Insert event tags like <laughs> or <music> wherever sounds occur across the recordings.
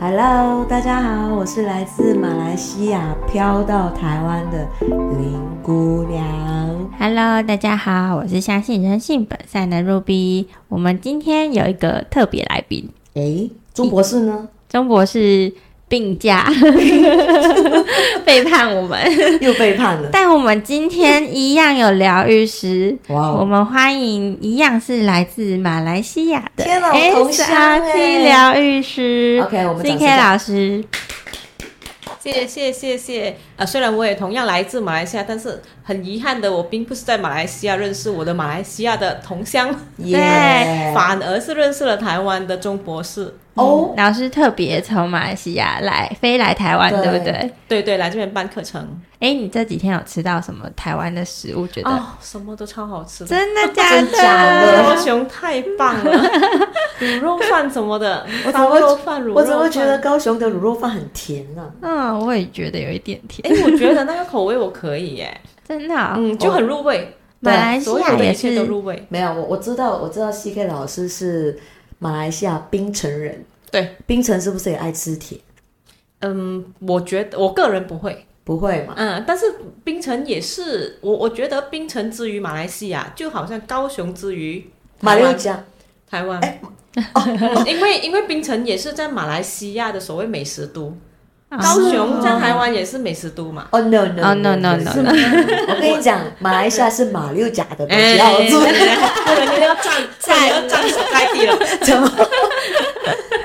Hello，大家好，我是来自马来西亚飘到台湾的林姑娘。Hello，大家好，我是相信人性本善的 Ruby。我们今天有一个特别来宾，诶，钟博士呢？钟博士。病假 <laughs> 背叛我们，又背叛了。但我们今天一样有疗愈师，哇！我们欢迎一样是来自马来西亚的 SRT 疗愈师。OK，我们 CK 老师，谢谢谢谢谢。呃，虽然我也同样来自马来西亚，但是很遗憾的，我并不是在马来西亚认识我的马来西亚的同乡，yeah. 对，反而是认识了台湾的钟博士。哦、oh, 嗯，老师特别从马来西亚来飞来台湾，对不对？对对，来这边办课程。哎，你这几天有吃到什么台湾的食物？觉得、哦、什么都超好吃的，真的假的？高雄太棒了，<laughs> 卤肉饭什么的，我怎么会我怎么会觉得高雄的卤肉饭很甜呢、啊？嗯，我也觉得有一点甜。哎，我觉得那个口味我可以耶，真的、哦，嗯，就很入味。马来西亚也是都入味。没有，我我知道，我知道 CK 老师是马来西亚槟城人。对，冰城是不是也爱吃甜？嗯，我觉得我个人不会，不会嘛。嗯，但是冰城也是，我我觉得冰城之于马来西亚，就好像高雄之于马六甲，台湾。哎，哦，因为因为冰城也是在马来西亚的所谓美食都。高雄在台湾也是美食都嘛？哦、oh, no no oh, no no no！我跟你讲，马来西亚是马六甲的东西，好做。<laughs> <laughs> 你要站站要站手开地了，<laughs> 怎么？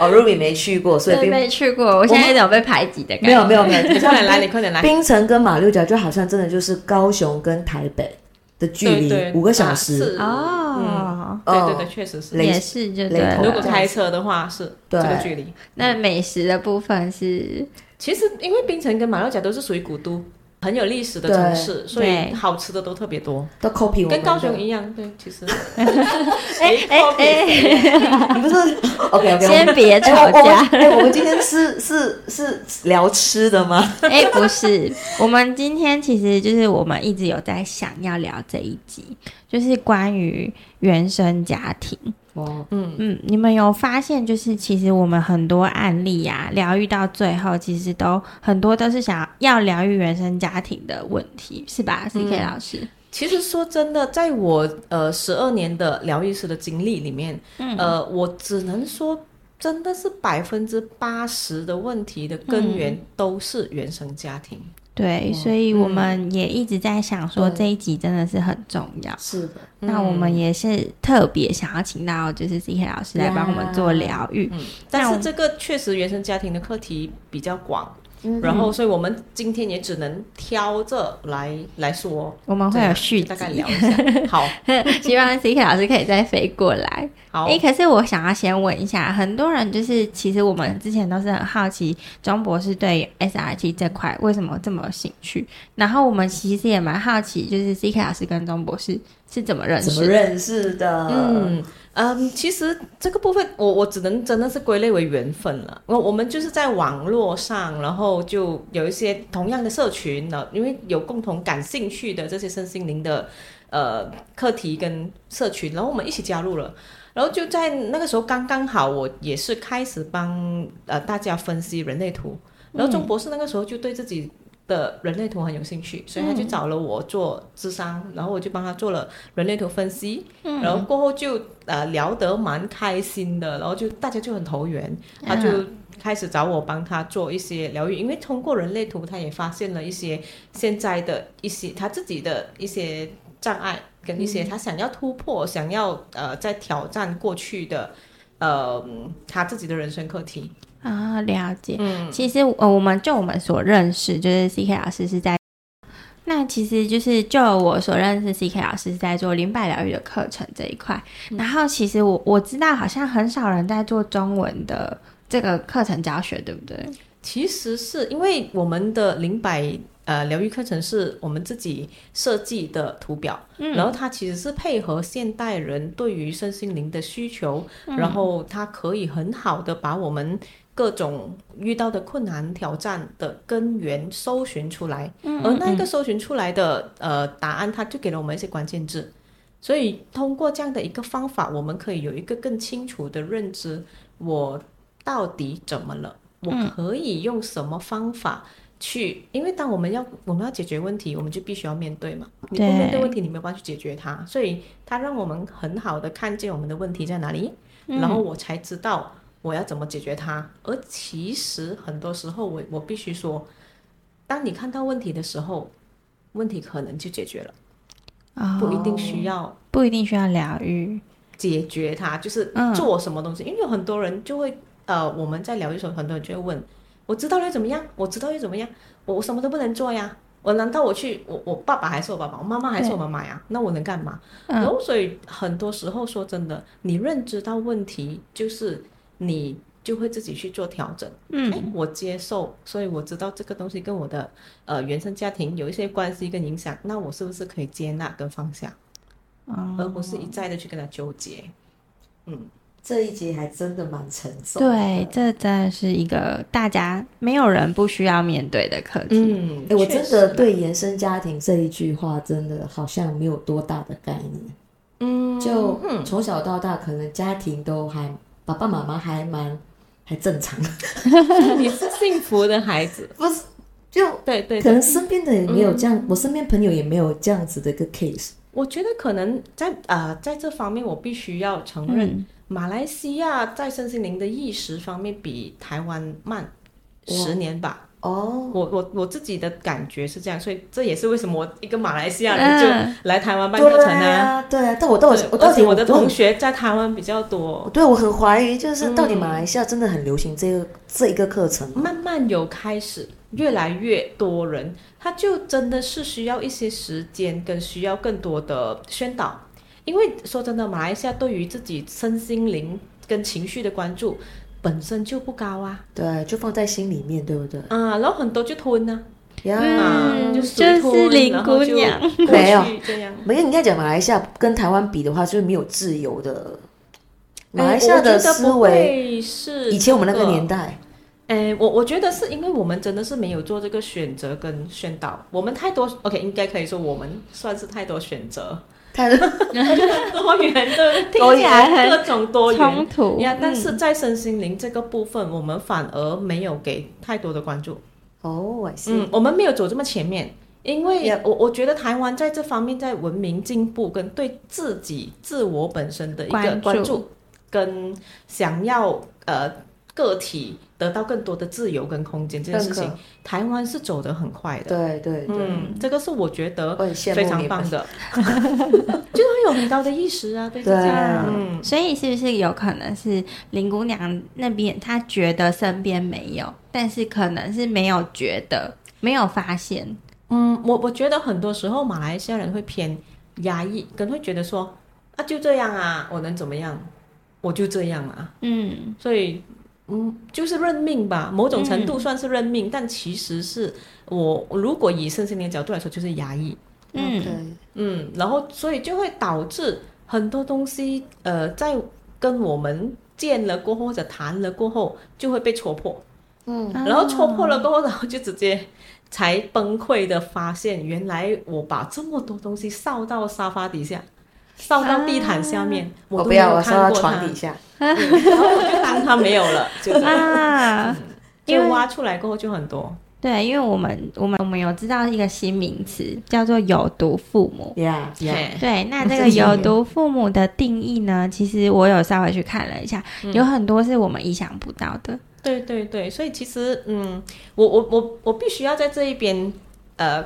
哦、oh,，Ruby 没去过，所以没去过。我现在有种被排挤的感觉。没有没有没有，快点来，你快点来。冰城跟马六甲就好像真的就是高雄跟台北的距离五个小时哦。对对对，确实是，也是就对。如果开车的话是这个距离。那美食的部分是。其实，因为冰城跟马六甲都是属于古都，很有历史的城市，所以好吃的都特别多。都 copy 我跟高雄一样，对，其实。哎 <laughs> 哎哎，<laughs> 不是，OK OK，先别吵架。哎，我们今天是是是聊吃的吗？哎，不是，我们今天其实就是我们一直有在想要聊这一集，就是关于原生家庭。哦，嗯嗯，你们有发现，就是其实我们很多案例呀、啊，疗愈到最后，其实都很多都是想要疗愈原生家庭的问题，是吧？CK 老师，其实说真的，在我呃十二年的疗愈师的经历里面，嗯，呃，我只能说，真的是百分之八十的问题的根源都是原生家庭。对、嗯，所以我们也一直在想说，这一集真的是很重要。是的，那我们也是特别想要请到就是 CK 老师来帮我们做疗愈。嗯，但是这个确实原生家庭的课题比较广。然后，所以我们今天也只能挑着来来说。我们会有续，大概聊一下。好，<laughs> 希望 CK 老师可以再飞过来。好，哎，可是我想要先问一下，很多人就是其实我们之前都是很好奇，钟博士对 SRT 这块为什么这么有兴趣？然后我们其实也蛮好奇，就是 CK 老师跟钟博士是怎么认识？怎么认识的？嗯。嗯，其实这个部分我我只能真的是归类为缘分了。我我们就是在网络上，然后就有一些同样的社群呢，因为有共同感兴趣的这些身心灵的呃课题跟社群，然后我们一起加入了。然后就在那个时候刚刚好，我也是开始帮呃大家分析人类图，然后钟博士那个时候就对自己。的人类图很有兴趣，所以他就找了我做智商，嗯，然后我就帮他做了人类图分析，嗯、然后过后就呃聊得蛮开心的，然后就大家就很投缘，他就开始找我帮他做一些疗愈，因为通过人类图，他也发现了一些现在的一些他自己的一些障碍跟一些他想要突破、嗯、想要呃在挑战过去的呃他自己的人生课题。啊，了解。嗯，其实呃，我们就我们所认识，就是 CK 老师是在，那其实就是就我所认识，CK 老师是在做灵摆疗愈的课程这一块。嗯。然后其实我我知道，好像很少人在做中文的这个课程教学，对不对？其实是因为我们的灵摆。呃，疗愈课程是我们自己设计的图表，嗯，然后它其实是配合现代人对于身心灵的需求，嗯，然后它可以很好的把我们各种遇到的困难挑战的根源搜寻出来，嗯，而那个搜寻出来的呃答案，它就给了我们一些关键字，所以通过这样的一个方法，我们可以有一个更清楚的认知，我到底怎么了。我可以用什么方法去？嗯、因为当我们要我们要解决问题，我们就必须要面对嘛。你不面对问题，你没有办法去解决它。所以它让我们很好的看见我们的问题在哪里，嗯、然后我才知道我要怎么解决它。而其实很多时候我，我我必须说，当你看到问题的时候，问题可能就解决了，哦、不一定需要，不一定需要疗愈。解决它就是做什么东西，嗯、因为有很多人就会呃，我们在疗愈的时候，很多人就会问：我知道要怎么样？我知道又怎么样？我我什么都不能做呀？我难道我去我我爸爸还是我爸爸，我妈妈还是我妈妈呀？那我能干嘛？嗯、然后所以很多时候说真的，你认知到问题，就是你就会自己去做调整。嗯，哎，我接受，所以我知道这个东西跟我的呃原生家庭有一些关系跟影响，那我是不是可以接纳跟放下？而不是一再的去跟他纠结，嗯，这一集还真的蛮沉重。对，这真的是一个大家没有人不需要面对的课题。嗯，欸、我真的对原生家庭这一句话真的好像没有多大的概念。嗯，就从小到大，可能家庭都还爸爸妈妈还蛮还正常。<laughs> 你是幸福的孩子，<laughs> 不是？就对，对对，可能身边的人没有这样，嗯、我身边朋友也没有这样子的一个 case。我觉得可能在啊、呃，在这方面，我必须要承认，嗯、马来西亚在身心灵的意识方面比台湾慢十年吧。哦，我我我自己的感觉是这样，所以这也是为什么我一个马来西亚人就来台湾办课程呢？对啊，但我到底我到底我的同学在台湾比较多。对，我很怀疑，就是到底马来西亚真的很流行这个、嗯、这一个课程，慢慢有开始。越来越多人，他就真的是需要一些时间，跟需要更多的宣导。因为说真的，马来西亚对于自己身心灵跟情绪的关注本身就不高啊。对，就放在心里面，对不对？啊，然后很多就吞呢、啊，呀、嗯，就是林姑娘没有这样。没有，你应该讲马来西亚跟台湾比的话，就是没有自由的。马来西亚的思维是以前我们那个年代。哎，我我觉得是因为我们真的是没有做这个选择跟宣导，我们太多，OK，应该可以说我们算是太多选择，太多。<laughs> 多元的，听起来各种多元冲突。呀。但是在身心灵这个部分，我们反而没有给太多的关注。哦，嗯，我们没有走这么前面，因为我我觉得台湾在这方面在文明进步跟对自己自我本身的一个关注，跟想要呃个体。得到更多的自由跟空间这件事情，台湾是走得很快的。对对对，嗯，这个是我觉得非常棒的，<laughs> 就是有很高的意识啊，对这样。嗯，所以是不是有可能是林姑娘那边，她觉得身边没有，但是可能是没有觉得，没有发现。嗯，我我觉得很多时候马来西亚人会偏压抑，可能会觉得说啊，就这样啊，我能怎么样？我就这样啊。嗯，所以。嗯，就是认命吧，某种程度算是认命，嗯、但其实是我如果以身心灵的角度来说，就是压抑。嗯.嗯，然后所以就会导致很多东西，呃，在跟我们见了过后或者谈了过后，就会被戳破。嗯，然后戳破了过后，然后就直接才崩溃的发现，原来我把这么多东西扫到沙发底下。扫到地毯下面，啊、我不要，我放到床底下，<laughs> 然后我就当它没有了，<laughs> 就是啊，因为挖出来过后就很多。对，因为我们我们我们有知道一个新名词叫做有毒父母。Yeah, yeah. 对，那 <laughs> 这个有毒父母的定义呢？其实我有稍微去看了一下，嗯、有很多是我们意想不到的。对对对，所以其实嗯，我我我我必须要在这一边呃，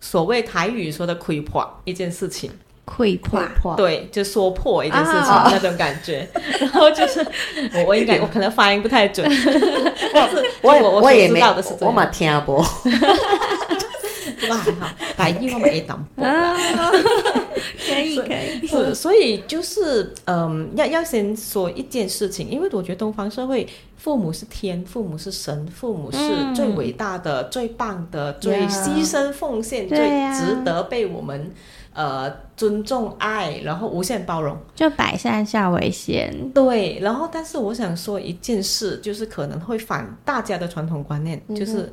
所谓台语说的亏破一件事情。溃破，对，就说破一件事情 <laughs> 那种感觉，然后就是 <laughs> 我我应该我可能发音不太准，<laughs> 但是我我我也知道的是这样，我嘛听不，哇还好，把英文没挡破，可以可以，是所以就是嗯，要要先说一件事情，因为我觉得东方社会父母是天，父母是神，父母是最伟大的、最棒的、最牺牲奉献、最值得被我们。呃，尊重、爱，然后无限包容，就百善孝为先。对，然后但是我想说一件事，就是可能会反大家的传统观念，嗯、就是，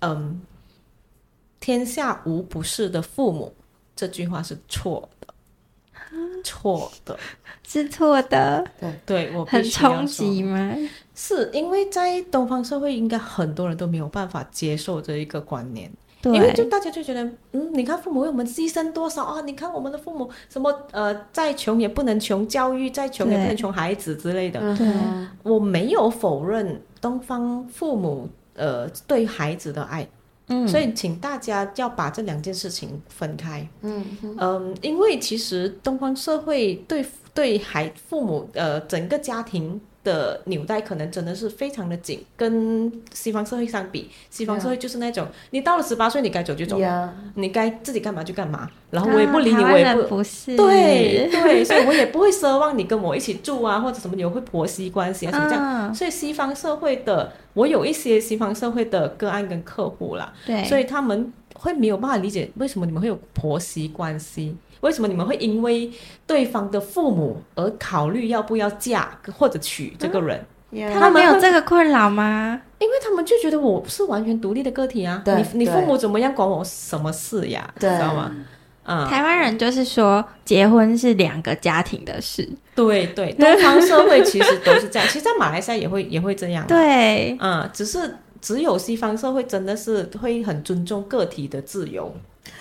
嗯，天下无不是的父母这句话是错的。错的，是错的。对，对我很冲击吗？是因为在东方社会，应该很多人都没有办法接受这一个观念。对，因为就大家就觉得，嗯，你看父母为我们牺牲多少啊？你看我们的父母什么呃，再穷也不能穷教育，再穷也不能穷孩子之类的。对，我没有否认东方父母呃对孩子的爱。嗯，所以请大家要把这两件事情分开。嗯嗯、呃，因为其实东方社会对对孩父母呃整个家庭的纽带可能真的是非常的紧，跟西方社会相比，西方社会就是那种.你到了十八岁你该走就走.你该自己干嘛就干嘛，然后我也不理你，啊、我也不，对对，所以我也不会奢望你跟我一起住啊，或者什么有会婆媳关系啊什么这样。啊、所以西方社会的，我有一些西方社会的个案跟客户啦，对，所以他们会没有办法理解为什么你们会有婆媳关系。为什么你们会因为对方的父母而考虑要不要嫁或者娶这个人？嗯、他们没有这个困扰吗？<laughs> 因为他们就觉得我是完全独立的个体啊，你你父母怎么样，管我什么事呀？对知道吗？嗯，台湾人就是说结婚是两个家庭的事。对对，东方社会其实都是这样，<laughs> 其实在马来西亚也会也会这样。对，嗯，只是只有西方社会真的是会很尊重个体的自由。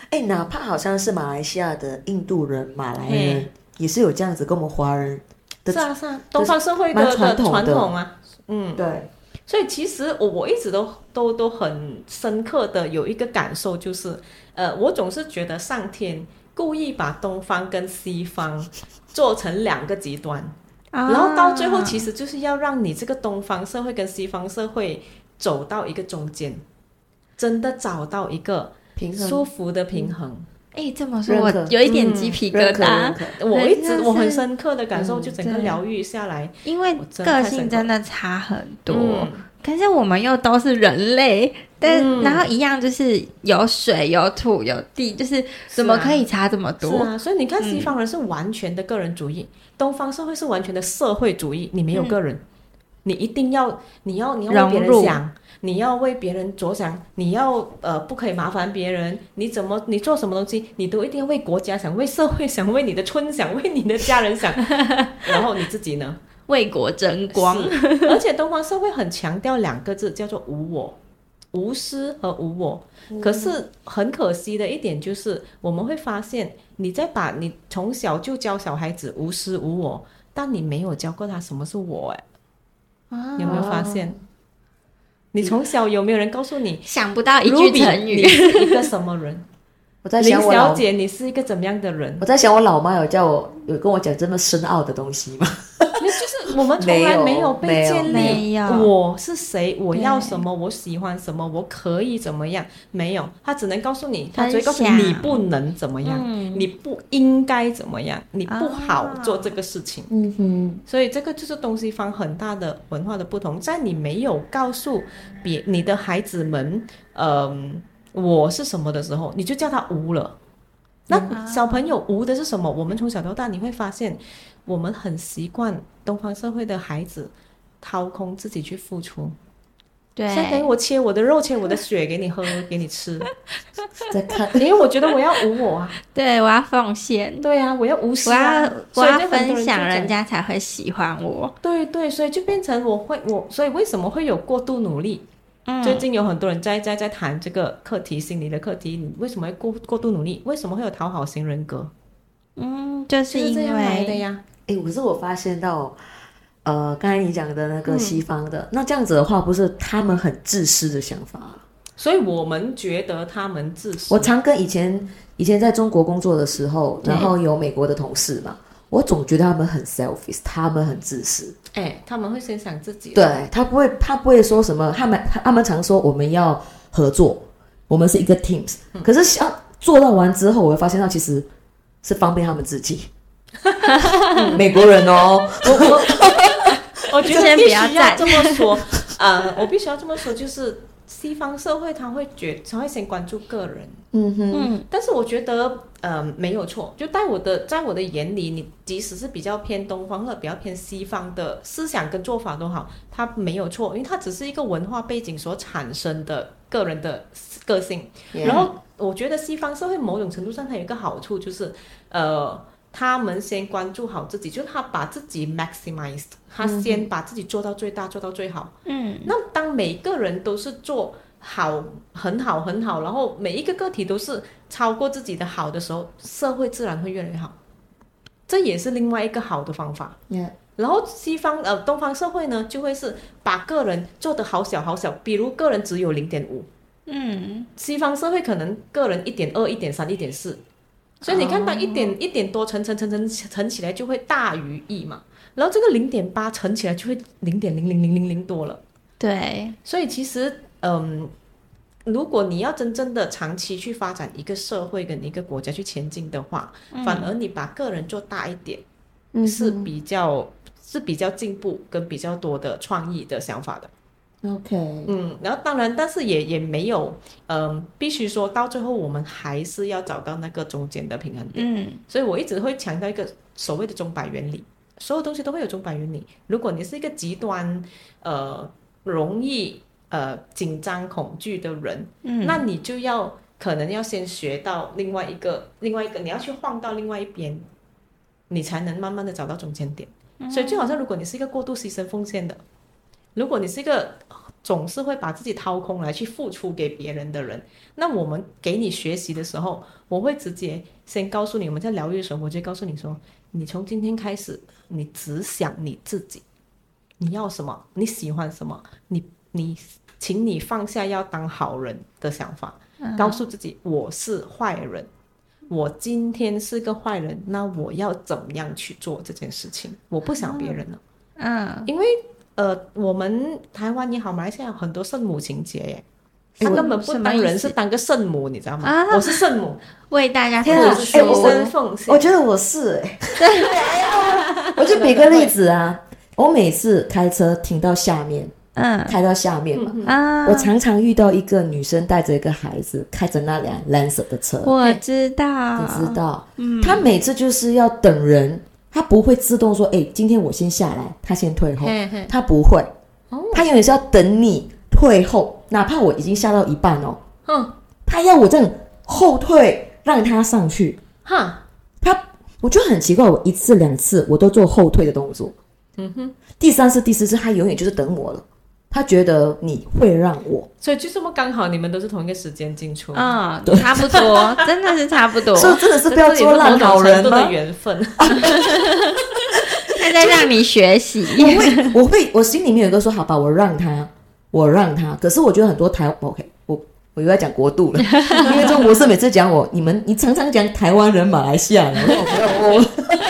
哎，哪怕好像是马来西亚的印度人、马来人，嘿也是有这样子跟我们华人的。是啊，是啊，东方社会的传统，传统啊。嗯，对。所以其实我我一直都都都很深刻的有一个感受，就是呃，我总是觉得上天故意把东方跟西方做成两个极端，啊、然后到最后其实就是要让你这个东方社会跟西方社会走到一个中间，真的找到一个。舒服的平衡，哎，这么说我有一点鸡皮疙瘩。我一直我很深刻的感受，就整个疗愈下来，因为个性真的差很多。可是我们又都是人类，但然后一样就是有水有土有地，就是怎么可以差这么多？啊，所以你看，西方人是完全的个人主义，东方社会是完全的社会主义。你没有个人，你一定要你要你要为别人想。你要为别人着想，你要呃不可以麻烦别人。你怎么你做什么东西，你都一定要为国家想，为社会想，为你的村想，为你的家人想。<laughs> 然后你自己呢？为国争光。而且东方社会很强调两个字，叫做无我、无私和无我。嗯、可是很可惜的一点就是，我们会发现你在把你从小就教小孩子无私无我，但你没有教过他什么是我哎。啊、有没有发现？你从小有没有人告诉你想不到一句成语？你是一个什么人？我在想，林小姐，你是一个怎么样的人？我在想，我老妈有叫我有跟我讲这么深奥的东西吗？<laughs> 就是我们从来没有被建立，我是谁？我要什么？我喜欢什么？我可以怎么样？没有，他只能告诉你，他只会告诉你，你不能怎么样，你不应该怎么样，你不好做这个事情。嗯哼，所以这个就是东西方很大的文化的不同，在你没有告诉别你的孩子们，嗯，我是什么的时候，你就叫他无了。那小朋友无的是什么？我们从小到大你会发现。我们很习惯东方社会的孩子掏空自己去付出，对，先给我切我的肉，切我的血给你喝，<laughs> 给你吃，在看，因为我觉得我要无我啊，<laughs> 对，我要奉献，对啊，我要无私啊，我要我要分享，人家才会喜欢我，对对，所以就变成我会我，所以为什么会有过度努力？嗯，最近有很多人在在在谈这个课题，心理的课题，你为什么会过过度努力？为什么会有讨好型人格？嗯，就是因为这样来的呀。哎，可是我发现到，呃，刚才你讲的那个西方的，嗯、那这样子的话，不是他们很自私的想法？所以我们觉得他们自私。我常跟以前以前在中国工作的时候，然后有美国的同事嘛，对我总觉得他们很 selfish，他们很自私。哎，他们会先想自己。对，他不会，他不会说什么。他们他们常说我们要合作，我们是一个 teams。嗯、可是想做到完之后，我会发现到其实是方便他们自己。<laughs> 美国人哦，我我我觉得必须要这么说啊、<laughs> 呃，我必须要这么说，就是西方社会他会觉他会先关注个人，嗯哼，嗯，但是我觉得呃没有错，就在我的在我的眼里，你即使是比较偏东方或者比较偏西方的思想跟做法都好，它没有错，因为它只是一个文化背景所产生的个人的个性。然后我觉得西方社会某种程度上它有一个好处就是呃。他们先关注好自己，就是他把自己 maximize，他先把自己做到最大，做到最好。嗯，那当每个人都是做好，很好，很好，然后每一个个体都是超过自己的好的时候，社会自然会越来越好。这也是另外一个好的方法。Yeah. 然后西方呃东方社会呢，就会是把个人做得好小好小，比如个人只有零点五，嗯，西方社会可能个人一点二、一点三、一点四，所以你看，到一点、oh. 一点多乘乘乘乘乘起来就会大于一嘛，然后这个零点八乘起来就会零点零零零零零多了。对，所以其实嗯。如果你要真正的长期去发展一个社会跟一个国家去前进的话，嗯、反而你把个人做大一点，嗯、是比较是比较进步跟比较多的创意的想法的。OK，嗯，然后当然，但是也也没有，嗯、呃，必须说到最后，我们还是要找到那个中间的平衡点。嗯，所以我一直会强调一个所谓的钟摆原理，所有东西都会有钟摆原理。如果你是一个极端，呃，容易。呃，紧张恐惧的人，嗯，那你就要可能要先学到另外一个，另外一个，你要去晃到另外一边，你才能慢慢的找到中间点。嗯，所以就好像如果你是一个过度牺牲奉献的，如果你是一个总是会把自己掏空来去付出给别人的人，那我们给你学习的时候，我会直接先告诉你，我们在疗愈的时候，我就告诉你说，你从今天开始，你只想你自己，你要什么，你喜欢什么，你。你，请你放下要当好人的想法，嗯、告诉自己我是坏人，我今天是个坏人，那我要怎么样去做这件事情？我不想别人了，嗯，因为呃，我们台湾也好，马来西亚很多圣母情节耶，他根本不当人，是当个圣母，你知道吗？啊、我是圣母，为大家天啊，牺牲奉献。我觉得我是哎，我就比个例子啊，我每次开车停到下面。嗯，开到下面嘛。啊，我常常遇到一个女生带着一个孩子，开着那辆蓝色的车。我知道，你知道。嗯，她每次就是要等人，她不会自动说：“哎，今天我先下来，她先退后。”她不会。哦，她永远是要等你退后，哪怕我已经下到一半哦。嗯，她要我这样后退，让她上去。哈，她，我觉得很奇怪，我一次两次我都做后退的动作。嗯哼，第三次、第四次，她永远就是等我了。他觉得你会让我，所以就这么刚好，你们都是同一个时间进出啊，对，差不多，<laughs> 真的是差不多，所以真的是不要做烂好人吗？的缘分，<laughs> 他在让你学习。我会，我会，我心里面有个说，好吧，我让他，我让他。可是我觉得很多台，OK，我我又要讲国度了，因为中国是每次讲我，你们，你常常讲台湾人、马来西亚人，我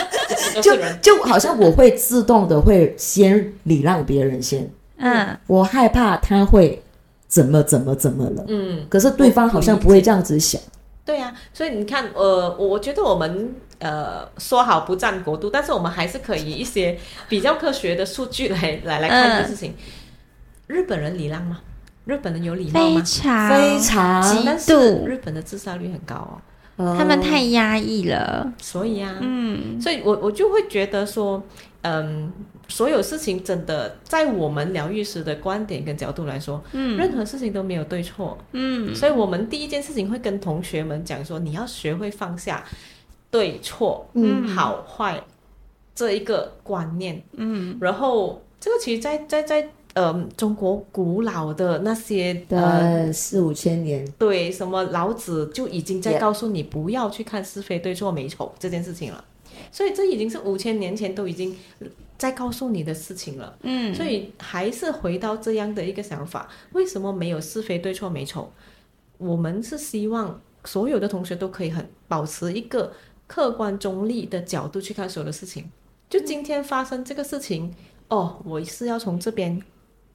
<laughs> 就就好像我会自动的会先礼让别人先。嗯，我害怕他会怎么怎么怎么了。嗯，可是对方好像不会这样子想。对呀、啊，所以你看，呃，我觉得我们呃说好不占国度，但是我们还是可以一些比较科学的数据来来来看这个事情。嗯、日本人礼让吗？日本人有礼貌吗？非常非常，但是日本的自杀率很高哦。他们太压抑了，所以啊，嗯，所以我我就会觉得说，嗯，所有事情真的在我们疗愈师的观点跟角度来说，嗯，任何事情都没有对错，嗯，所以我们第一件事情会跟同学们讲说，你要学会放下对错，嗯，好坏这一个观念，嗯，然后这个其实在在在。呃，中国古老的那些呃四五千年，对，什么老子就已经在告诉你不要去看是非对错美丑这件事情了，所以这已经是五千年前都已经在告诉你的事情了。嗯，所以还是回到这样的一个想法，为什么没有是非对错美丑？我们是希望所有的同学都可以很保持一个客观中立的角度去看所有的事情。就今天发生这个事情，哦，我是要从这边。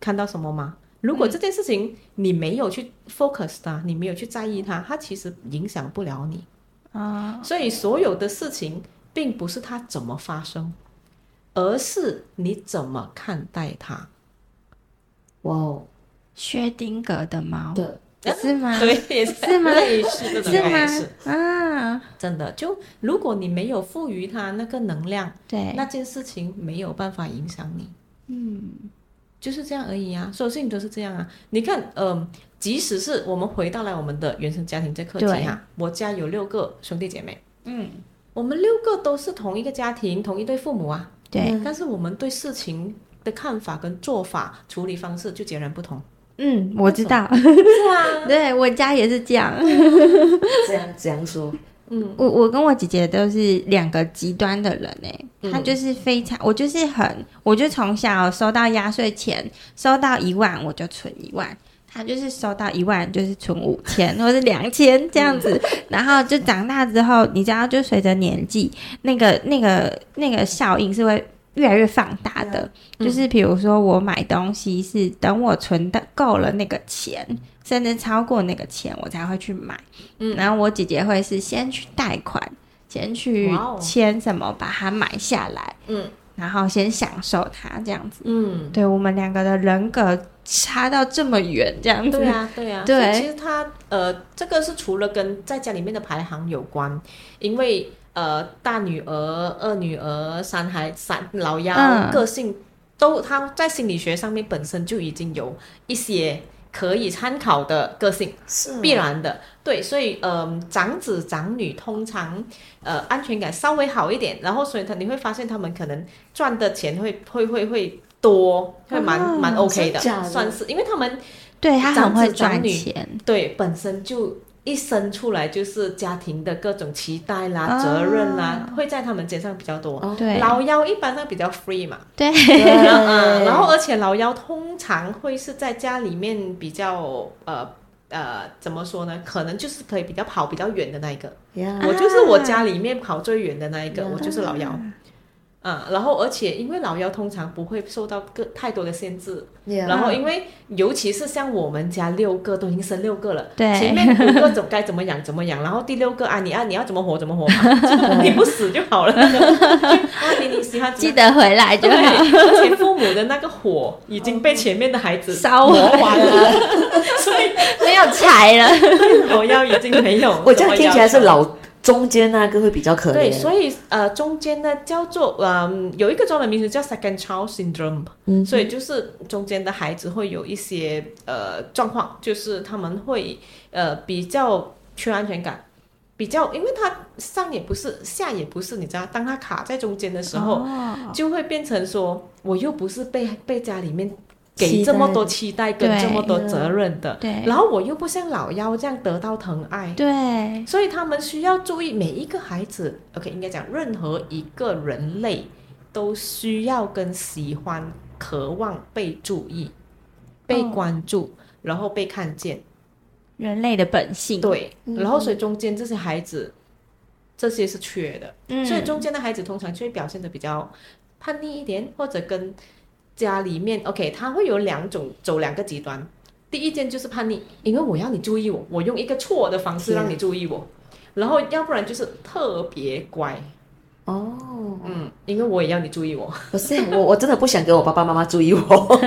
看到什么吗？如果这件事情你没有去 focus 它，你没有去在意它，它其实影响不了你啊。所以所有的事情并不是它怎么发生，而是你怎么看待它。哇哦，薛丁格的猫，对，是吗？<laughs> 对，也是，是吗？是是吗？啊，真的，就如果你没有赋予它那个能量，对，那件事情没有办法影响你。嗯。就是这样而已啊，所有事情都是这样啊。你看，嗯、呃，即使是我们回到来我们的原生家庭这课题啊，我家有六个兄弟姐妹，嗯，我们六个都是同一个家庭，同一对父母啊。对，但是我们对事情的看法跟做法、处理方式就截然不同。嗯，我知道，是啊，<laughs> 对我家也是这样，这样这样说。嗯，我我跟我姐姐都是两个极端的人哎，她就是非常，我就是很，我就从小收到压岁钱，收到一万我就存一万。她就是收到一万，就是存五千或者两千这样子，然后就长大之后，你知道，就随着年纪，那个那个那个效应是会越来越放大的。就是比如说，我买东西是等我存的够了那个钱，甚至超过那个钱，我才会去买。嗯，然后我姐姐会是先去贷款，先去签什么把它买下来。嗯。然后先享受它这样子，嗯，对我们两个的人格差到这么远，这样子，对啊，对啊，<laughs> 对。其实他呃，这个是除了跟在家里面的排行有关，因为呃，大女儿、二女儿、三孩、三老幺、嗯、个性都，他在心理学上面本身就已经有一些。可以参考的个性是。必然的，对，所以嗯、呃，长子长女通常呃安全感稍微好一点，然后所以他你会发现他们可能赚的钱会会会会多，会蛮蛮 OK 的，算是因为他们对他很会赚钱，对本身就。一生出来就是家庭的各种期待啦、责任啦，会在他们肩上比较多。对，老幺一般上比较 free 嘛。对，嗯，然后而且老幺通常会是在家里面比较呃呃怎么说呢？可能就是可以比较跑比较远的那一个。我就是我家里面跑最远的那一个，我就是老幺。嗯，然后而且因为老幺通常不会受到个太多的限制，yeah. 然后因为尤其是像我们家六个都已经生六个了，对，前面五个总该怎么养怎么养，然后第六个啊，你啊你要怎么活怎么活嘛，你不死就好了，<laughs> 啊你你喜欢记得回来就好，对，而且父母的那个火已经被前面的孩子烧完了，<laughs> 所以没有柴了，老幺已经没有，我这样听起来是老。中间那个会比较可怜。对，所以呃，中间呢叫做嗯、呃，有一个专门名词叫 second child syndrome。嗯。所以就是中间的孩子会有一些呃状况，就是他们会呃比较缺安全感，比较因为他上也不是下也不是，你知道，当他卡在中间的时候，哦、就会变成说我又不是被被家里面。给这么多期待跟这么多责任的，对，然后我又不像老幺这样得到疼爱，对，所以他们需要注意每一个孩子。OK，应该讲任何一个人类都需要跟喜欢、渴望被注意、被关注，哦、然后被看见，人类的本性。对，然后所以中间这些孩子，这些是缺的，嗯，所以中间的孩子通常就会表现的比较叛逆一点，或者跟。家里面，OK，他会有两种，走两个极端。第一件就是叛逆，因为我要你注意我，我用一个错的方式让你注意我，然后要不然就是特别乖。哦，嗯，因为我也要你注意我。不是，我我真的不想给我爸爸妈妈注意我。<laughs>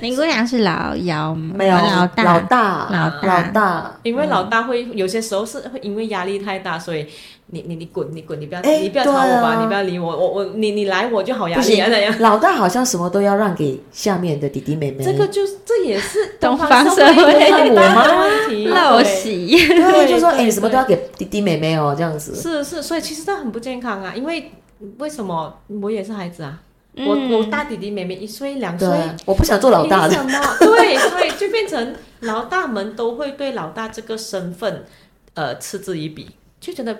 林姑娘是老幺，没有老大，老大，老大，老大。因为老大会有些时候是会因为压力太大，所以。你你你滚你滚你不要、欸、你不要吵我吧、啊、你不要理我我我你你来我就好压力啊那样。老大好像什么都要让给下面的弟弟妹妹。这个就是这也是 <laughs> 东方社会的问题。陋习，对，就说哎、欸、什么都要给弟弟妹妹哦这样子。是是，所以其实这很不健康啊，因为为什么我也是孩子啊？嗯、我我大弟弟妹妹一岁两岁，我不想做老大的。<laughs> 对，所以就变成老大们都会对老大这个身份呃嗤之以鼻，就觉得。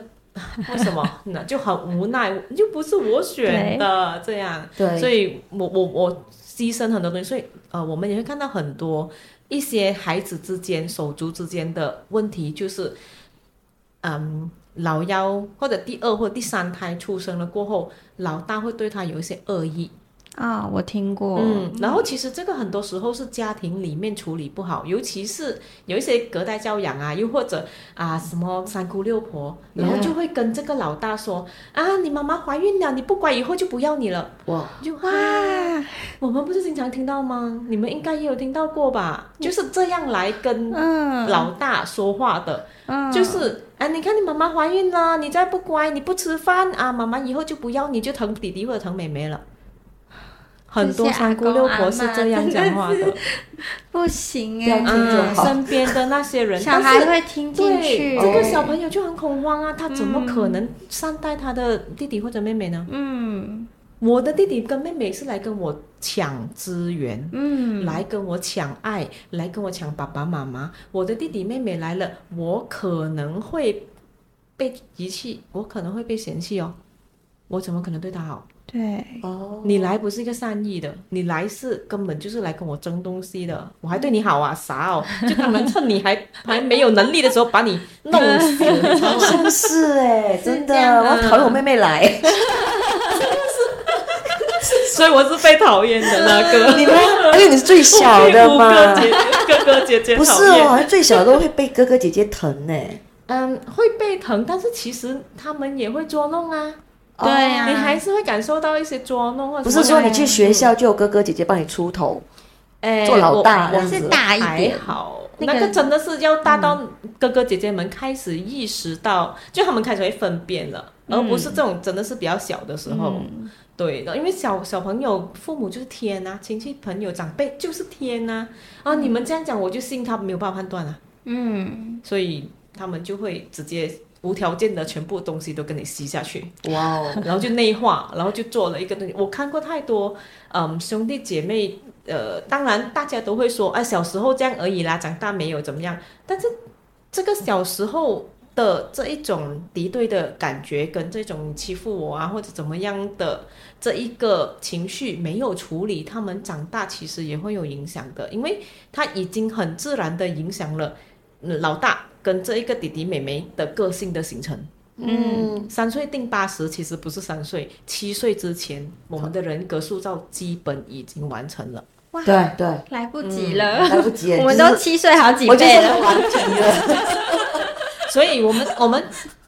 为什么？<laughs> 那就很无奈，又不是我选的，这样，对，所以我我我牺牲很多东西，所以呃，我们也会看到很多一些孩子之间手足之间的问题，就是嗯，老幺或者第二或第三胎出生了过后，老大会对他有一些恶意。啊，我听过。嗯，然后其实这个很多时候是家庭里面处理不好，尤其是有一些隔代教养啊，又或者啊什么三姑六婆，然后就会跟这个老大说、嗯、啊，你妈妈怀孕了，你不乖以后就不要你了。哇，就哇，我们不是经常听到吗？你们应该也有听到过吧？<laughs> 就是这样来跟老大说话的，嗯、就是啊，你看你妈妈怀孕了，你再不乖，你不吃饭啊，妈妈以后就不要你，就疼弟弟或者疼妹妹了。<sighs> 很多三姑六婆是这样讲话的，不行哎、欸，嗯，身边的那些人，小孩会听进去，这个小朋友就很恐慌啊，他怎么可能善待他的弟弟或者妹妹呢？嗯，我的弟弟跟妹妹是来跟我抢资源，嗯，来跟我抢爱，来跟我抢爸爸妈妈。我的弟弟妹妹来了，我可能会被遗弃，我可能会被嫌弃哦，我怎么可能对他好？对哦，你来不是一个善意的，你来是根本就是来跟我争东西的。我还对你好啊，啥哦？就可能趁你还还没有能力的时候把你弄死，是不是哎，真的，我讨厌我妹妹来，<laughs> <laughs> 所以我是被讨厌的那个。你们，<laughs> 而且你是最小的嘛，哥哥姐姐不是哦，好像最小的都会被哥哥姐姐疼呢。嗯，会被疼，但是其实他们也会捉弄啊。对呀、啊，你还是会感受到一些捉弄，或者不是说你去学校就有哥哥姐姐帮你出头，哎、嗯，做老大，我是大一点，还好，那个真的是要大到哥哥姐姐们开始意识到，嗯、就他们开始会分辨了，嗯、而不是这种真的是比较小的时候，嗯、对的，因为小小朋友父母就是天呐、啊，亲戚朋友长辈就是天呐、啊，啊，你们这样讲我就信他没有办法判断啊，嗯，所以他们就会直接。无条件的全部东西都跟你吸下去，哇哦！然后就内化，然后就做了一个东西。我看过太多，嗯，兄弟姐妹，呃，当然大家都会说，哎，小时候这样而已啦，长大没有怎么样。但是这个小时候的这一种敌对的感觉，跟这种欺负我啊或者怎么样的这一个情绪没有处理，他们长大其实也会有影响的，因为他已经很自然的影响了老大。跟这一个弟弟妹妹的个性的形成，嗯，三岁定八十，其实不是三岁，七岁之前，我们的人格塑造基本已经完成了。哇，对对，来不及了，嗯、来不及了，<laughs> 我们都七岁好几倍了，完成了。<laughs> 所以我们我们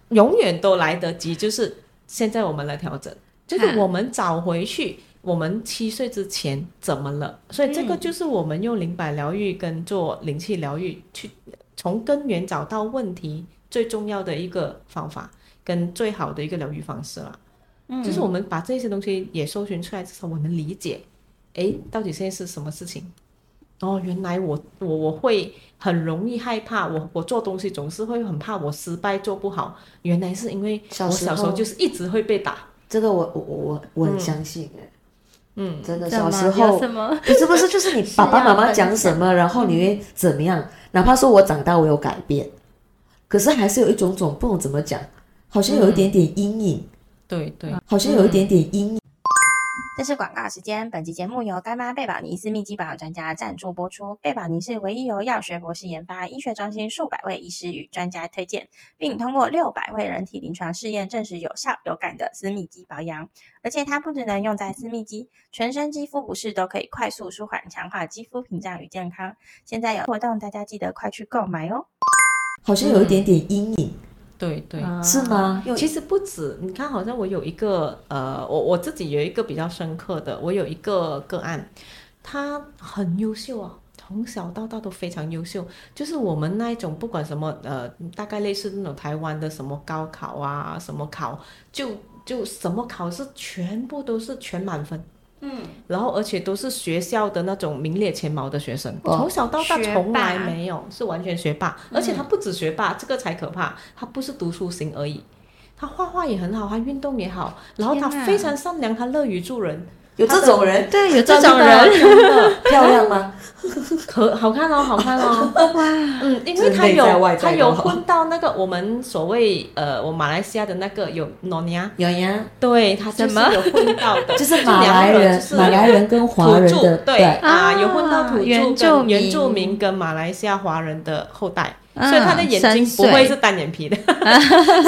永远都来得及，就是现在我们来调整，就是我们找回去我们七岁之前怎么了。所以这个就是我们用灵摆疗愈跟做灵气疗愈去。从根源找到问题最重要的一个方法，跟最好的一个疗愈方式了。嗯，就是我们把这些东西也搜寻出来之后，我能理解，诶，到底现在是什么事情？哦，原来我我我会很容易害怕，我我做东西总是会很怕我失败做不好。原来是因为我小时候就是一直会被打。这个我我我我很相信诶。嗯，真的小时候 <laughs> 不是不是就是你爸爸妈妈讲什么，然后你会怎么样？哪怕说我长大我有改变，可是还是有一种种不懂怎么讲，好像有一点点阴影。对对，好像有一点点阴影。这是广告时间。本期节目由干妈贝宝尼私密肌保养专家赞助播出。贝宝尼是唯一由药学博士研发，医学中心数百位医师与专家推荐，并通过六百位人体临床试验证实有效有感的私密肌保养。而且它不只能用在私密肌，全身肌肤不适都可以快速舒缓，强化肌肤屏障与健康。现在有活动，大家记得快去购买哦。好像有一点点阴影。对对，是吗？其实不止，你看，好像我有一个呃，我我自己有一个比较深刻的，我有一个个案，他很优秀啊，从小到大都非常优秀，就是我们那一种不管什么呃，大概类似那种台湾的什么高考啊，什么考，就就什么考试全部都是全满分。嗯，然后而且都是学校的那种名列前茅的学生，从小到大从来没有，是完全学霸，而且他不止学霸，这个才可怕，他不是读书型而已，他画画也很好，他运动也好，然后他非常善良，他乐于助人。有这种人，对，有这种人，漂亮吗？<laughs> 可好看哦，好看哦，<laughs> 哇，嗯，因为他有他有混到那个我们所谓呃，我马来西亚的那个有诺尼亚，有呀，对，他就是有混到的，<laughs> 就是马来人，马来人跟华人的，对啊，有混到土著跟原住民。跟马来西亚华人的后代，所以他的眼睛不会是单眼皮的，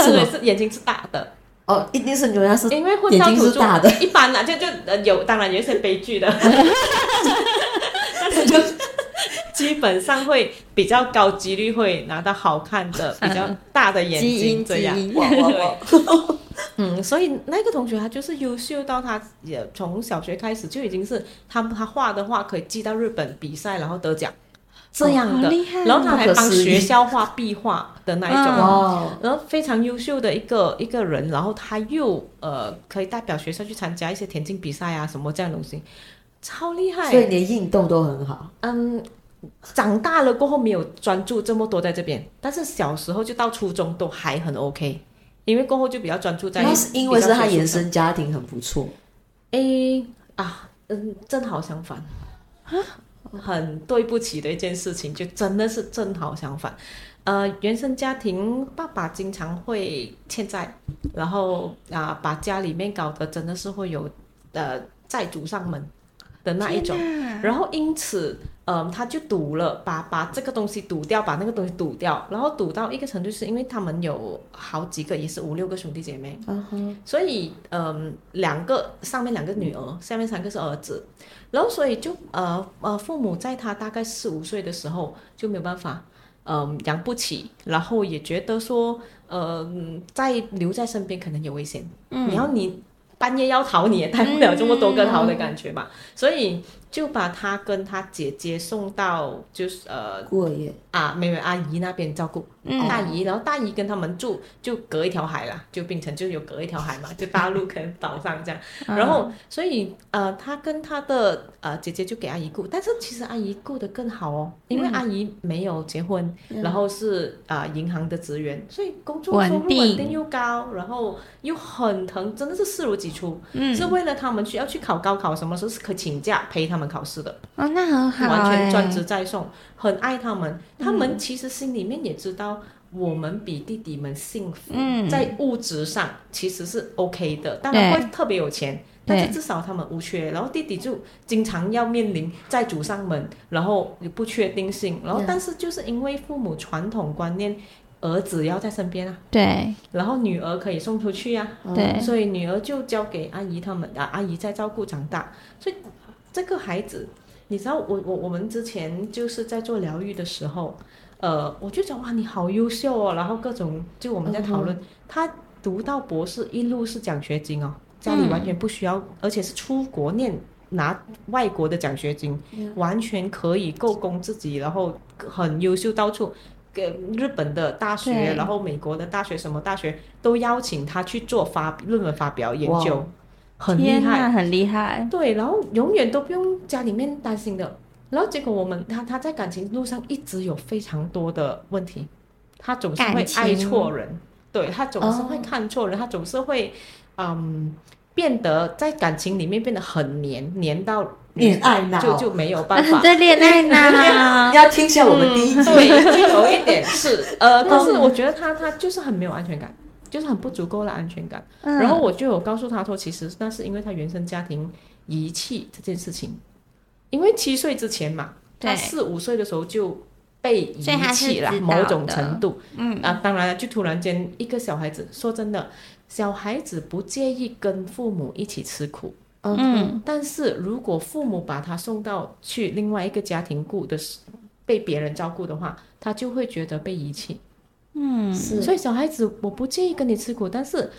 所以是眼睛是大的。哦，一定是人家是因为混到土著的，一般呢、啊、就就呃有，当然有一些悲剧的，<laughs> 但是就基本上会比较高几率会拿到好看的、比较大的眼睛这样。<laughs> 对，<laughs> 嗯，所以那个同学他就是优秀到他也从小学开始就已经是他他画的画可以寄到日本比赛，然后得奖。这样的，然后他还帮学校画壁画的那一种，然后非常优秀的一个一个人，然后他又呃可以代表学校去参加一些田径比赛啊什么这样东西，超厉害，所以连运动都很好。嗯，长大了过后没有专注这么多在这边，但是小时候就到初中都还很 OK，因为过后就比较专注在。那是因为是他原生家庭很不错。诶啊，嗯，正好相反，很对不起的一件事情，就真的是正好相反。呃，原生家庭爸爸经常会欠债，然后啊、把家里面搞得真的是会有呃债主上门的那一种，然后因此，嗯、呃，他就赌了，把把这个东西赌掉，把那个东西赌掉，然后赌到一个程度，是因为他们有好几个，也是五六个兄弟姐妹，嗯哼，所以嗯、呃，两个上面两个女儿，下面三个是儿子，然后所以就呃呃，父母在他大概四五岁的时候就没有办法。嗯，养不起，然后也觉得说，呃，在留在身边可能有危险。嗯，然后你半夜要逃，你也带不了这么多个逃的感觉吧，所以。就把他跟他姐姐送到就是呃孤儿院。啊，妹妹阿姨那边照顾，嗯、大姨，然后大姨跟他们住就隔一条海啦，就变成就有隔一条海嘛，<laughs> 就大陆跟岛上这样，然后所以呃他跟他的呃姐姐就给阿姨顾，但是其实阿姨顾得更好哦，因为阿姨没有结婚，嗯、然后是啊、呃、银行的职员，所以工作收入稳定。又高，然后又很疼，真的是视如己出，嗯、是为了他们需要去考高考，什么时候是可请假陪他们。考试的哦，那很好，完全专职在送，很爱他们。他们其实心里面也知道，我们比弟弟们幸福，嗯，在物质上其实是 OK 的，当然会特别有钱，但是至少他们无缺。然后弟弟就经常要面临债主上门，然后也不确定性，然后但是就是因为父母传统观念。儿子要在身边啊，对，然后女儿可以送出去啊，对，所以女儿就交给阿姨他们啊，阿姨在照顾长大，所以。这个孩子，你知道我我我们之前就是在做疗愈的时候，呃，我就讲哇，你好优秀哦，然后各种就我们在讨论，嗯、他读到博士一路是奖学金哦，家里完全不需要，嗯、而且是出国念拿外国的奖学金，嗯、完全可以够供自己，然后很优秀，到处给日本的大学，然后美国的大学，什么大学都邀请他去做发论文发表研究。很厉害，很厉害。对，然后永远都不用家里面担心的。然后结果我们他他在感情路上一直有非常多的问题，他总是会爱错人，对他总是会看错人，哦、他总是会嗯变得在感情里面变得很黏，黏到恋爱脑。就就没有办法。<laughs> 对恋爱脑，你 <laughs> 要听一下我们第一集，对，有一点是呃，但是我觉得他他就是很没有安全感。就是很不足够的安全感，嗯、然后我就有告诉他说，其实那是因为他原生家庭遗弃这件事情，因为七岁之前嘛，他四五岁的时候就被遗弃了，某种程度，嗯。啊，当然了，就突然间一个小孩子，说真的，小孩子不介意跟父母一起吃苦，嗯，嗯，但是如果父母把他送到去另外一个家庭顾的时，被别人照顾的话，他就会觉得被遗弃。嗯，是，所以小孩子我不介意跟你吃苦，但是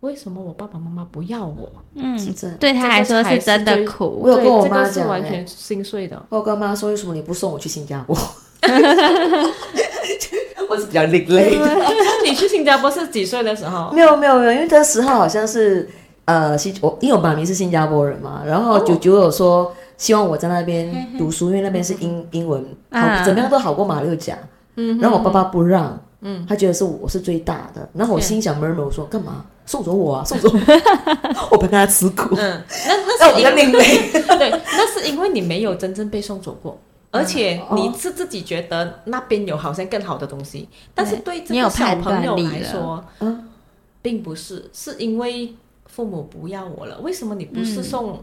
为什么我爸爸妈妈不要我？嗯，真对他来说是真的苦。我有跟我妈讲，是完全心碎的。我跟妈说，为什么你不送我去新加坡？<laughs> <laughs> 我是比较另类的。你去新加坡是几岁的时候？没有没有没有，因为那时候好像是呃新我，因为我妈咪是新加坡人嘛，然后舅舅有说希望我在那边读书，因为那边是英英文，好怎么样都好过马六甲。嗯，然后我爸爸不让，嗯，他觉得是我是最大的，然后我心想，murmur 我说干嘛？送走我啊，送走我，<laughs> 我不跟他吃苦，嗯，那那是因为 <laughs> 对，那是因为你没有真正被送走过，而且你是自己觉得那边有好像更好的东西，但是对。这个小朋友来说，嗯，并不是，是因为父母不要我了，为什么你不是送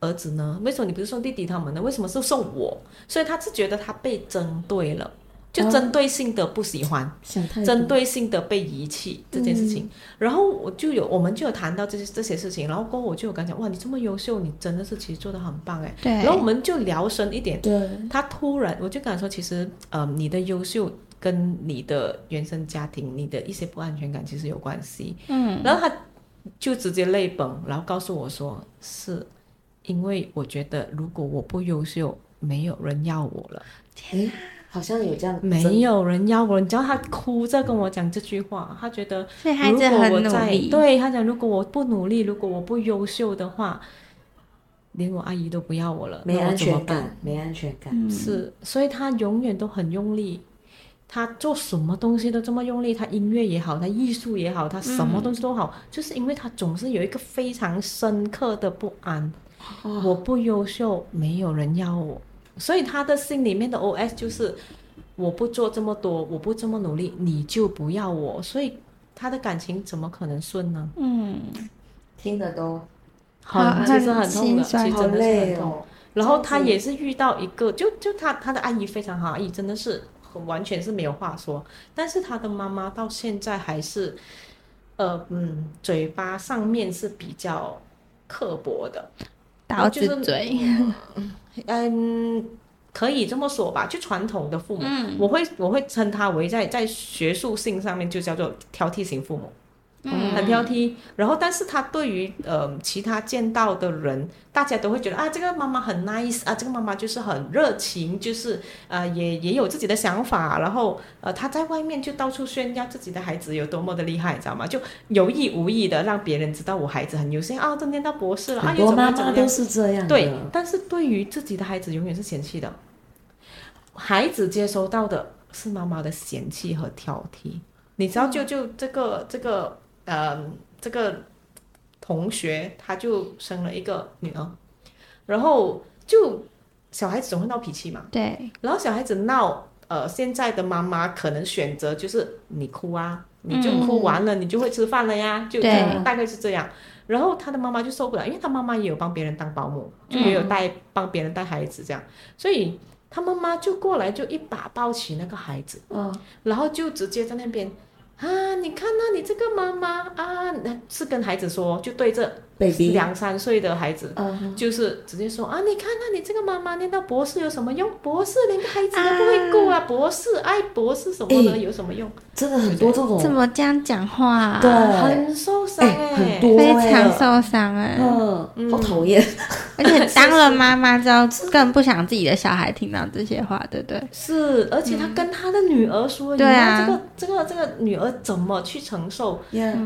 儿子呢？为什么你不是送弟弟他们呢？为什么是送我？所以他是觉得他被针对了。就针对性的不喜欢，针对性的被遗弃这件事情，嗯、然后我就有，我们就有谈到这些这些事情，然后过后我就有跟他讲，哇，你这么优秀，你真的是其实做的很棒哎。对。然后我们就聊深一点。对。他突然，我就跟他说，其实，呃，你的优秀跟你的原生家庭，你的一些不安全感其实有关系。嗯。然后他就直接泪崩，然后告诉我说，是因为我觉得如果我不优秀，没有人要我了。天。好像有这样，没有人要我。你知道他哭着跟我讲这句话，他觉得如果我在，对他讲，如果我不努力，如果我不优秀的话，连我阿姨都不要我了，没安全感，没安全感。嗯、是，所以他永远都很用力，他做什么东西都这么用力，他音乐也好，他艺术也好，他什么东西都好，嗯、就是因为他总是有一个非常深刻的不安。哦、我不优秀，没有人要我，所以他的心里面的 OS 就是我不做这么多，我不这么努力，你就不要我，所以他的感情怎么可能顺呢？嗯，听得都。很，其实很痛的，其实真的是很痛。哦、然后他也是遇到一个，就就他他的阿姨非常好，阿姨真的是完全是没有话说。但是他的妈妈到现在还是，呃嗯，嘴巴上面是比较刻薄的，刀子嘴。嗯，可以这么说吧，就传统的父母，嗯、我会我会称他为在在学术性上面就叫做挑剔型父母。嗯，很挑剔，然后但是他对于呃其他见到的人，大家都会觉得啊，这个妈妈很 nice 啊，这个妈妈就是很热情，就是呃也也有自己的想法，然后呃他在外面就到处炫耀自己的孩子有多么的厉害，你知道吗？就有意无意的让别人知道我孩子很优秀啊，都念到博士了啊，很多妈妈都是这样。对，但是对于自己的孩子永远是嫌弃的，孩子接收到的是妈妈的嫌弃和挑剔，你知道就就这个这个。呃，这个同学他就生了一个女儿，然后就小孩子总会闹脾气嘛。对。然后小孩子闹，呃，现在的妈妈可能选择就是你哭啊，你就哭完了，嗯、你就会吃饭了呀，就大概是这样。然后他的妈妈就受不了，因为他妈妈也有帮别人当保姆，就也有带帮别人带孩子这样，所以他妈妈就过来就一把抱起那个孩子，嗯，然后就直接在那边。啊，你看呐、你这个妈妈啊，是跟孩子说，就对着 baby 两三岁的孩子，uh huh. 就是直接说啊，你看呐、啊，你这个妈妈念到博士有什么用？博士连个孩子都不会顾啊，uh, 博士爱博士什么的、欸、有什么用？真的很多这种，怎么这样讲话、啊？对，很受伤哎、欸，很多、欸，非常受伤哎、欸，嗯，好讨厌。<laughs> 而且当了妈妈之后，更不想自己的小孩听到这些话，对不对？是，而且他跟他的女儿说，对啊，这个这个这个女儿怎么去承受.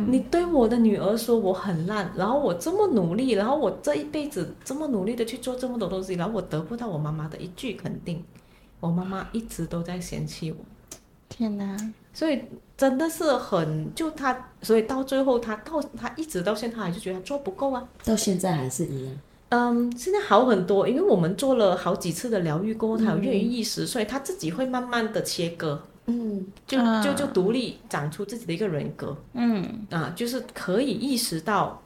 你对我的女儿说我很烂，然后我这么努力，然后我这一辈子这么努力的去做这么多东西，然后我得不到我妈妈的一句肯定，我妈妈一直都在嫌弃我。天哪！所以真的是很，就他，所以到最后他到他一直到现在，他还是觉得他做不够啊。到现在还是一样。嗯，现在好很多，因为我们做了好几次的疗愈过后，他有越狱意识，嗯、所以他自己会慢慢的切割，嗯，就就就独立长出自己的一个人格，嗯啊，就是可以意识到，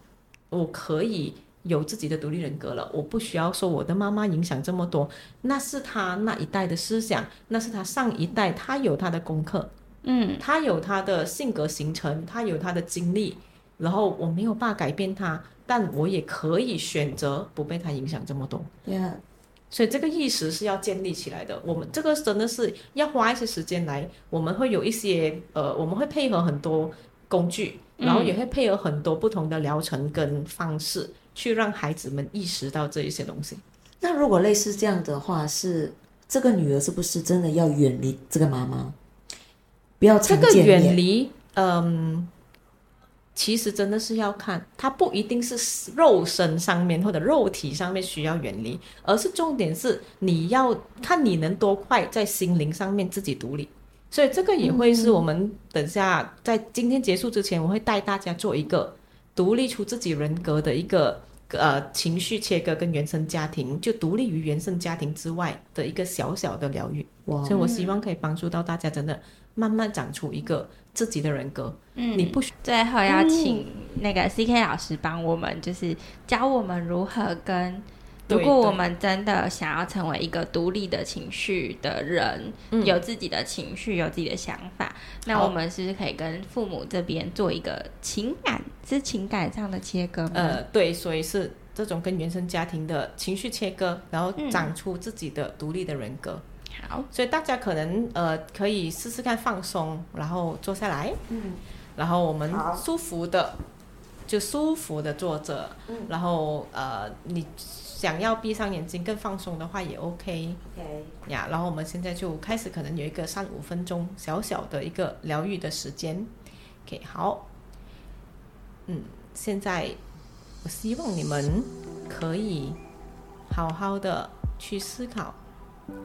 我可以有自己的独立人格了，我不需要受我的妈妈影响这么多，那是他那一代的思想，那是他上一代，他有他的功课，嗯，他有他的性格形成，他有他的经历，然后我没有办法改变他。但我也可以选择不被他影响这么多，Yeah. 所以这个意识是要建立起来的。我们这个真的是要花一些时间来，我们会有一些呃，我们会配合很多工具，然后也会配合很多不同的疗程跟方式，嗯、去让孩子们意识到这一些东西。那如果类似这样的话，是这个女儿是不是真的要远离这个妈妈？不要这个远离，嗯。其实真的是要看，他不一定是肉身上面或者肉体上面需要远离，而是重点是你要看你能多快在心灵上面自己独立。所以这个也会是我们等下在今天结束之前，我会带大家做一个独立出自己人格的一个呃情绪切割跟原生家庭，就独立于原生家庭之外的一个小小的疗愈。哇所以我希望可以帮助到大家，真的慢慢长出一个。自己的人格，嗯，你不需最后要请那个 CK 老师帮我们，就是教我们如何跟，如果我们真的想要成为一个独立的情绪的人，嗯、有自己的情绪，有自己的想法，那我们是不是可以跟父母这边做一个情感，是情感上的切割？呃，对，所以是这种跟原生家庭的情绪切割，然后长出自己的独立的人格。嗯好，所以大家可能呃可以试试看放松，然后坐下来，嗯，然后我们舒服的，就舒服的坐着，嗯，然后呃你想要闭上眼睛更放松的话也 OK，OK，呀，然后我们现在就开始，可能有一个三五分钟小小的一个疗愈的时间，OK，好，嗯，现在我希望你们可以好好的去思考，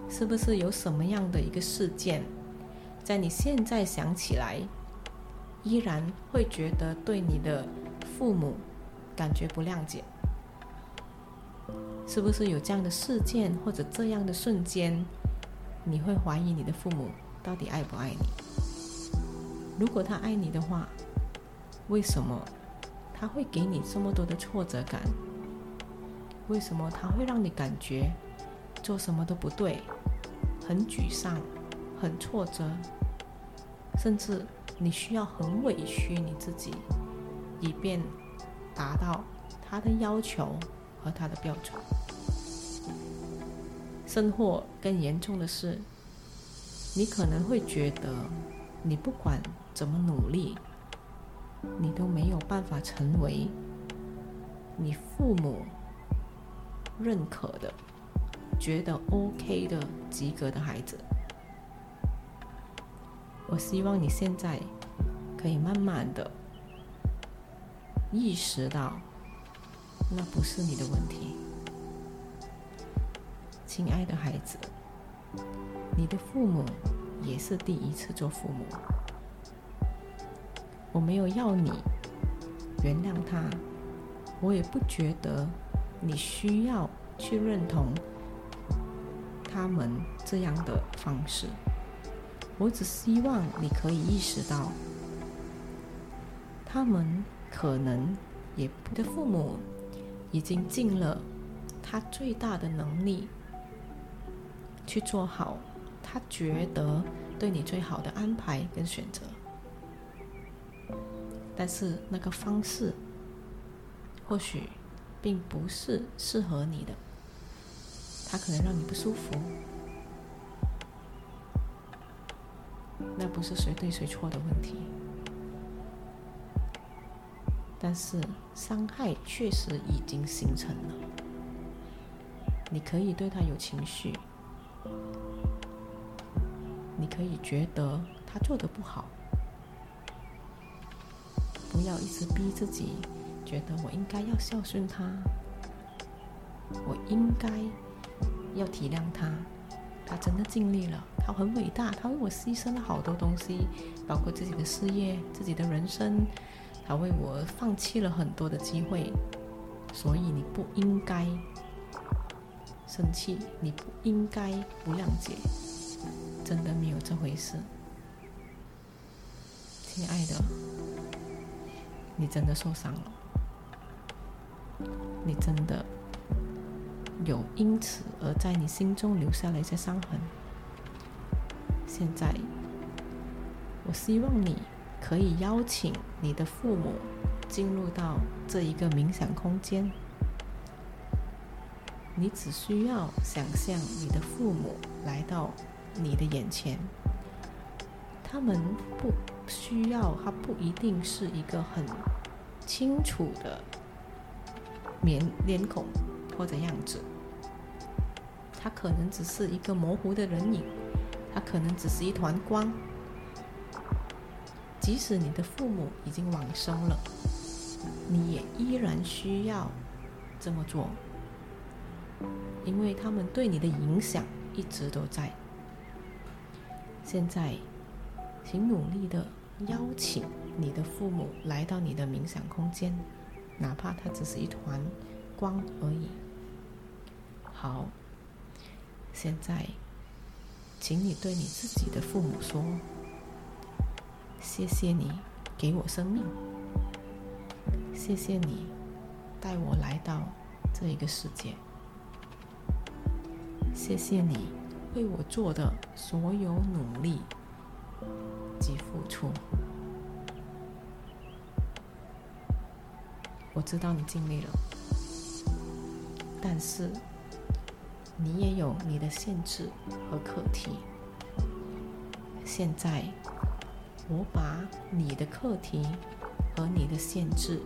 是不是有什么样的一个事件，在你现在想起来，依然会觉得对你的父母感觉不谅解？是不是有这样的事件或者这样的瞬间，你会怀疑你的父母到底爱不爱你？如果他爱你的话，为什么他会给你这么多的挫折感？为什么他会让你感觉做什么都不对，很沮丧，很挫折，甚至你需要很委屈你自己，以便达到他的要求和他的标准？甚或更严重的是，你可能会觉得，你不管怎么努力，你都没有办法成为你父母。认可的，觉得 OK 的，及格的孩子，我希望你现在可以慢慢的意识到，那不是你的问题，亲爱的孩子，你的父母也是第一次做父母，我没有要你原谅他，我也不觉得。你需要去认同他们这样的方式。我只希望你可以意识到，他们可能也不的父母已经尽了他最大的能力去做好他觉得对你最好的安排跟选择，但是那个方式或许。并不是适合你的，他可能让你不舒服。那不是谁对谁错的问题，但是伤害确实已经形成了。你可以对他有情绪，你可以觉得他做的不好，不要一直逼自己。觉得我应该要孝顺他，我应该要体谅他，他真的尽力了，他很伟大，他为我牺牲了好多东西，包括自己的事业、自己的人生，他为我放弃了很多的机会，所以你不应该生气，你不应该不谅解，真的没有这回事，亲爱的，你真的受伤了。你真的有因此而在你心中留下了一些伤痕。现在，我希望你可以邀请你的父母进入到这一个冥想空间。你只需要想象你的父母来到你的眼前，他们不需要，他不一定是一个很清楚的。脸脸孔或者样子，他可能只是一个模糊的人影，他可能只是一团光。即使你的父母已经往生了，你也依然需要这么做，因为他们对你的影响一直都在。现在，请努力的邀请你的父母来到你的冥想空间。哪怕它只是一团光而已。好，现在，请你对你自己的父母说：“谢谢你给我生命，谢谢你带我来到这一个世界，谢谢你为我做的所有努力及付出。”我知道你尽力了，但是你也有你的限制和课题。现在，我把你的课题和你的限制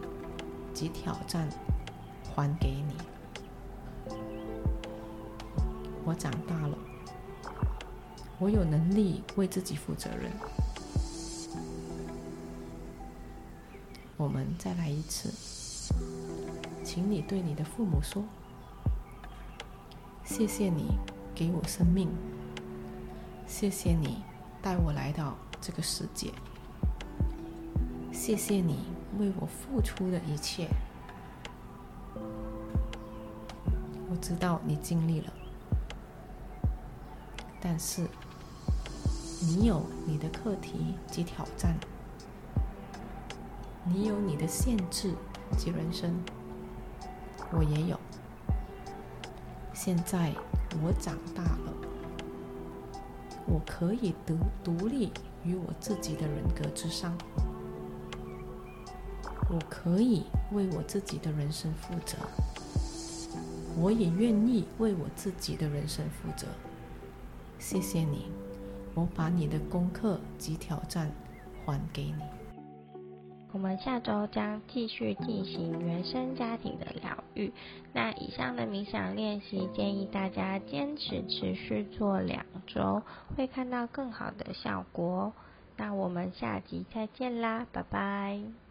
及挑战还给你。我长大了，我有能力为自己负责任。我们再来一次。请你对你的父母说：“谢谢你给我生命，谢谢你带我来到这个世界，谢谢你为我付出的一切。我知道你尽力了，但是你有你的课题及挑战，你有你的限制及人生，我也有。现在我长大了，我可以独独立于我自己的人格之上，我可以为我自己的人生负责，我也愿意为我自己的人生负责。谢谢你，我把你的功课及挑战还给你。我们下周将继续进行原生家庭的疗愈。那以上的冥想练习建议大家坚持持续做两会看到更好的效果。那我们下集再见啦，拜拜。